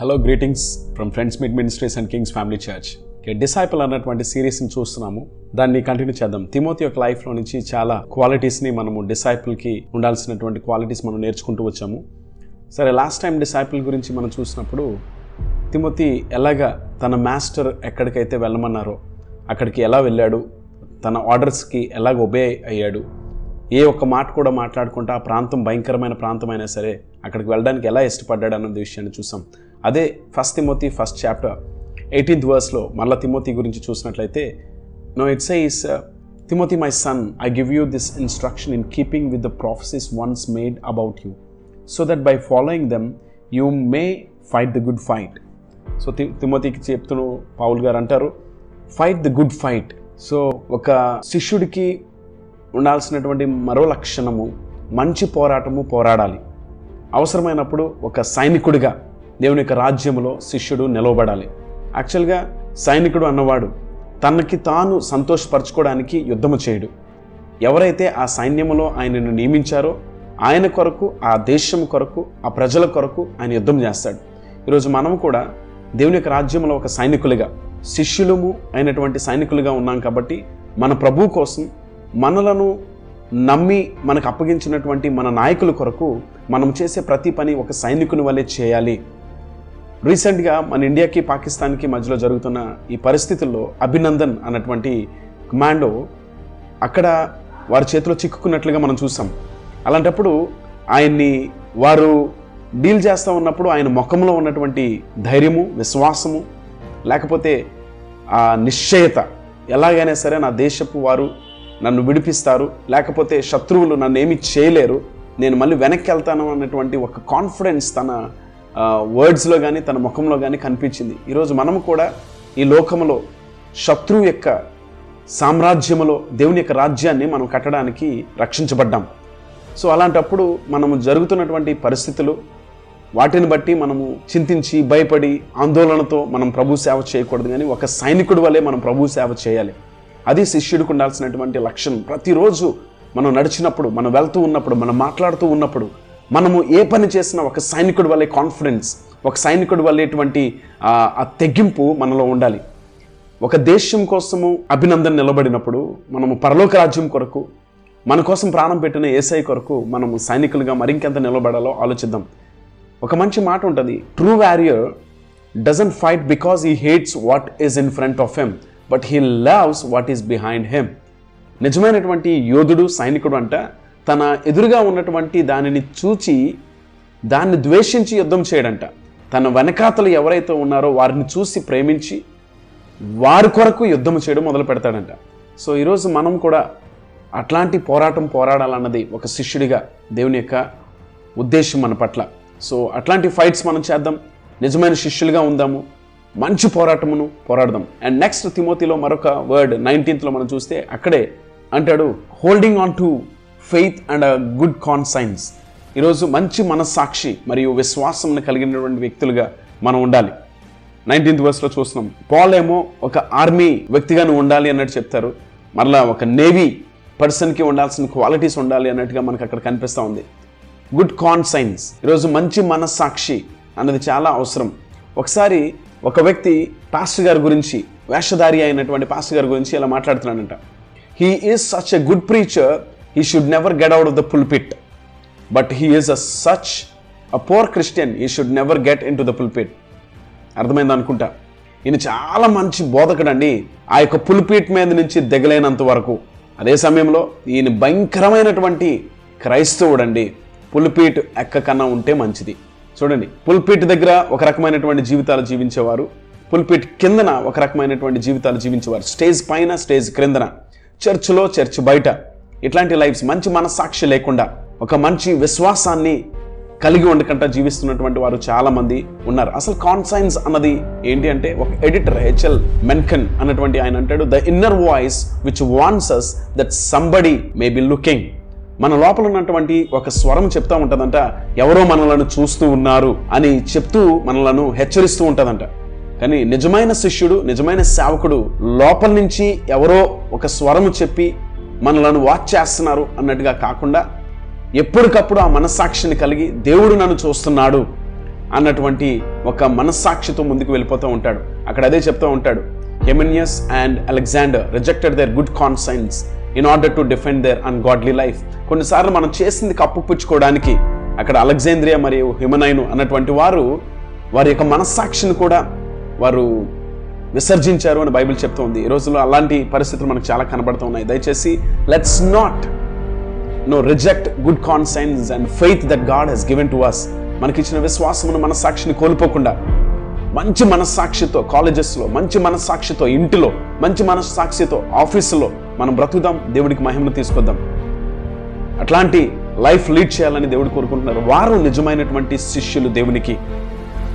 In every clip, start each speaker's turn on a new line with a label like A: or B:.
A: Hello greetings from friends meet ministries and kings family church disciple అన్నటువంటి సిరీస్ని చూస్తున్నాము. దాన్ని కంటిన్యూ చేద్దాం. తిమోతి యొక్క లైఫ్లో నుంచి చాలా క్వాలిటీస్ని మనము డిసైపుల్కి ఉండాల్సినటువంటి క్వాలిటీస్ మనం నేర్చుకుంటూ వచ్చాము. సరే లాస్ట్ టైం డిసైపుల్ గురించి మనం చూసినప్పుడు తిమోతి ఎలాగా తన మాస్టర్ ఎక్కడికైతే వెళ్ళమన్నారో అక్కడికి ఎలా వెళ్ళాడు తన ఆర్డర్స్కి ఎలాగ ఒబే అయ్యాడు ఏ ఒక్క మాట కూడా మాట్లాడుకుంటా ఆ ప్రాంతం భయంకరమైన ప్రాంతం అయినా సరే అక్కడికి వెళ్ళడానికి ఎలా ఇష్టపడ్డాడు అన్నది విషయాన్ని చూసాం. అదే first Timothy first chapter eighteenth వర్స్లో మళ్ళా తిమోతి గురించి చూసినట్లయితే no it's is Timothy my son I give you this instruction in keeping with the prophecies once made about you so that by following them you may fight the good fight so తి తిమోతికి చెప్తున్న Paul గారు అంటారు fight the good fight so ఒక శిష్యుడికి ఉండాల్సినటువంటి మరో లక్షణము మంచి పోరాటము పోరాడాలి. అవసరమైనప్పుడు ఒక సైనికుడిగా దేవుని యొక్క రాజ్యములో శిష్యుడు నిలవబడాలి. యాక్చువల్గా సైనికుడు అన్నవాడు తనకి తాను సంతోషపరచుకోవడానికి యుద్ధము చేయడు. ఎవరైతే ఆ సైన్యములో ఆయనను నియమించారో ఆయన కొరకు ఆ దేశం కొరకు ఆ ప్రజల కొరకు ఆయన యుద్ధం చేస్తాడు. ఈరోజు మనం కూడా దేవుని యొక్క రాజ్యంలో ఒక సైనికులుగా శిష్యులము అయినటువంటి సైనికులుగా ఉన్నాం కాబట్టి మన ప్రభు కోసం మనలను నమ్మి మనకు అప్పగించినటువంటి మన నాయకుల కొరకు మనం చేసే ప్రతి పని ఒక సైనికుని వల్లే చేయాలి. రీసెంట్గా మన ఇండియాకి పాకిస్తాన్కి మధ్యలో జరుగుతున్న ఈ పరిస్థితుల్లో అభినందన్ అన్నటువంటి కమాండో అక్కడ వారి చేతిలో చిక్కుకున్నట్లుగా మనం చూసాం అలాంటప్పుడు ఆయన్ని వారు డీల్ చేస్తూ ఉన్నప్పుడు ఆయన ముఖంలో ఉన్నటువంటి ధైర్యము విశ్వాసము లేకపోతే ఆ నిశ్చయత ఎలాగైనా సరే నా దేశపు వారు నన్ను విడిపిస్తారు లేకపోతే శత్రువులు నన్ను ఏమి చేయలేరు నేను మళ్ళీ వెనక్కి వెళ్తాను అన్నటువంటి ఒక కాన్ఫిడెన్స్ తన వర్డ్స్లో కానీ తన ముఖంలో కానీ కనిపించింది. ఈరోజు మనము కూడా ఈ లోకంలో శత్రువు యొక్క సామ్రాజ్యములో దేవుని యొక్క రాజ్యాన్ని మనం కట్టడానికి రక్షించబడ్డాం. సో అలాంటప్పుడు మనము జరుగుతున్నటువంటి పరిస్థితులు వాటిని బట్టి మనము చింతించి భయపడి ఆందోళనతో మనం ప్రభు సేవ చేయకూడదు కానీ ఒక సైనికుడి వలె మనం ప్రభు సేవ చేయాలి. అది శిష్యుడికి ఉండాల్సినటువంటి లక్షణం. ప్రతిరోజు మనం నడిచినప్పుడు మనం వెళ్తూ ఉన్నప్పుడు మనం మాట్లాడుతూ ఉన్నప్పుడు మనము ఏ పని చేసినా ఒక సైనికుడి వల్లే కాన్ఫిడెన్స్ ఒక సైనికుడి వల్లేటువంటి ఆ తెగింపు మనలో ఉండాలి. ఒక దేశం కోసము అభినందన నిలబడినప్పుడు మనము పరలోక రాజ్యం కొరకు మన కోసం ప్రాణం పెట్టిన ఏసఐ కొరకు మనము సైనికులుగా మరింకెంత నిలబడాలో ఆలోచిద్దాం. ఒక మంచి మాట ఉంటుంది true warrior doesn't fight because he hates what is in front of him but he loves what is behind him నిజమైనటువంటి యోధుడు సైనికుడు అంటే తన ఎదురుగా ఉన్నటువంటి దానిని చూచి దాన్ని ద్వేషించి యుద్ధం చేయడంట. తన వెనకాతలు ఎవరైతే ఉన్నారో వారిని చూసి ప్రేమించి వారి కొరకు యుద్ధం చేయడం మొదలు పెడతాడంట. సో ఈరోజు మనం కూడా అట్లాంటి పోరాటం పోరాడాలన్నది ఒక శిష్యుడిగా దేవుని యొక్క ఉద్దేశం మన పట్ల. సో అట్లాంటి ఫైట్స్ మనం చేద్దాం. నిజమైన శిష్యులుగా ఉందాము. మంచి పోరాటమును పోరాడదాం. అండ్ నెక్స్ట్ తిమోతిలో మరొక వర్డ్ నైన్టీన్త్లో మనం చూస్తే అక్కడే అంటాడు holding on to faith and a good conscience ఈరోజు మంచి మనస్సాక్షి మరియు విశ్వాసం కలిగినటువంటి వ్యక్తులుగా మనం ఉండాలి. నైన్టీన్త్ వర్స్లో చూస్తున్నాం పాల్ ఏమో ఒక ఆర్మీ వ్యక్తిగా నువ్వు ఉండాలి అన్నట్టు చెప్తారు. మరలా ఒక నేవీ పర్సన్కి ఉండాల్సిన క్వాలిటీస్ ఉండాలి అన్నట్టుగా మనకు అక్కడ కనిపిస్తూ ఉంది. Good conscience. ఈరోజు మంచి మనస్సాక్షి అన్నది చాలా అవసరం. ఒకసారి ఒక వ్యక్తి పాస్టర్ గారి గురించి వేషధారి అయినటువంటి పాస్టర్ గారి గురించి ఇలా మాట్లాడుతున్నాడంట. He is such a good preacher he should never get out of the pulpit but he is a such a poor Christian he should never get into the pulpit అర్థమైంది అనుకుంటా? ఈయన చాలా మంచి బోధకుడు అండి ఆ యొక్క పుల్పీట్ మీద నుంచి దిగలేనంత వరకు. అదే సమయంలో ఈయన భయంకరమైనటువంటి క్రైస్తవుడండి. పుల్పీట్ ఎక్కకన్నా ఉంటే మంచిది. చూడండి పుల్పీట్ దగ్గర ఒక రకమైనటువంటి జీవితాలు జీవించేవారు. పుల్పీట్ కిందన ఒక రకమైనటువంటి జీవితాలు జీవించేవారు. స్టేజ్ పైన స్టేజ్ క్రిందన. చర్చ్లో చర్చ్ బయట. ఇట్లాంటి లైఫ్స్ మంచి మనస్సాక్షి లేకుండా ఒక మంచి విశ్వాసాన్ని కలిగి ఉండకుండా జీవిస్తున్నటువంటి వారు చాలా మంది ఉన్నారు. అసలు కాన్సైన్స్ అన్నది ఏంటి అంటే ఒక ఎడిటర్ హెచ్ఎల్ మెన్కన్ అన్నటువంటి ఆయన అంటాడు the inner voice which warns us that somebody may be looking మన లోపల ఉన్నటువంటి ఒక స్వరం చెప్తా ఉంటుందంట ఎవరో మనలను చూస్తూ ఉన్నారు అని చెప్తూ మనలను హెచ్చరిస్తూ ఉంటుందంట. కానీ నిజమైన శిష్యుడు నిజమైన సేవకుడు లోపల నుంచి ఎవరో ఒక స్వరము చెప్పి మనలను వాచ్ చేస్తున్నారు అన్నట్టుగా కాకుండా ఎప్పటికప్పుడు ఆ మనస్సాక్షిని కలిగి దేవుడు నన్ను చూస్తున్నాడు అన్నటువంటి ఒక మనస్సాక్షితో ముందుకు వెళ్ళిపోతూ ఉంటాడు. అక్కడ అదే చెప్తూ ఉంటాడు. Hymenaeus and Alexander rejected their good conscience in order to defend their ungodly life కొన్నిసార్లు మనం చేసింది కప్పుపుచ్చుకోవడానికి అక్కడ అలెగ్జాంద్రియా మరియు హిమనైను అన్నటువంటి వారు వారి యొక్క మనస్సాక్షిని కూడా వారు విసర్జించారు అని బైబిల్ చెప్తోంది. ఈ రోజుల్లో అలాంటి పరిస్థితులు మనకు చాలా కనబడుతూ ఉన్నాయి దయచేసి let's not no reject good conscience and faith that God has given to us మనకిచ్చిన విశ్వాసమును మనస్సాక్షిని కోల్పోకుండా మంచి మనస్సాక్షితో కాలేజెస్లో మంచి మనస్సాక్షితో ఇంటిలో మంచి మనస్సాక్షితో ఆఫీసులో మనం బ్రతుకుదాం దేవుడికి మహిమను తీసుకొద్దాం. అట్లాంటి లైఫ్ లీడ్ చేయాలని దేవుడు కోరుకుంటున్నారు. వారు నిజమైనటువంటి శిష్యులు దేవునికి.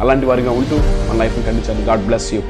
A: అలాంటి వారిగా ఉంటూ మన లైఫ్ని ఖండించాలి గాడ్ బ్లెస్ యూ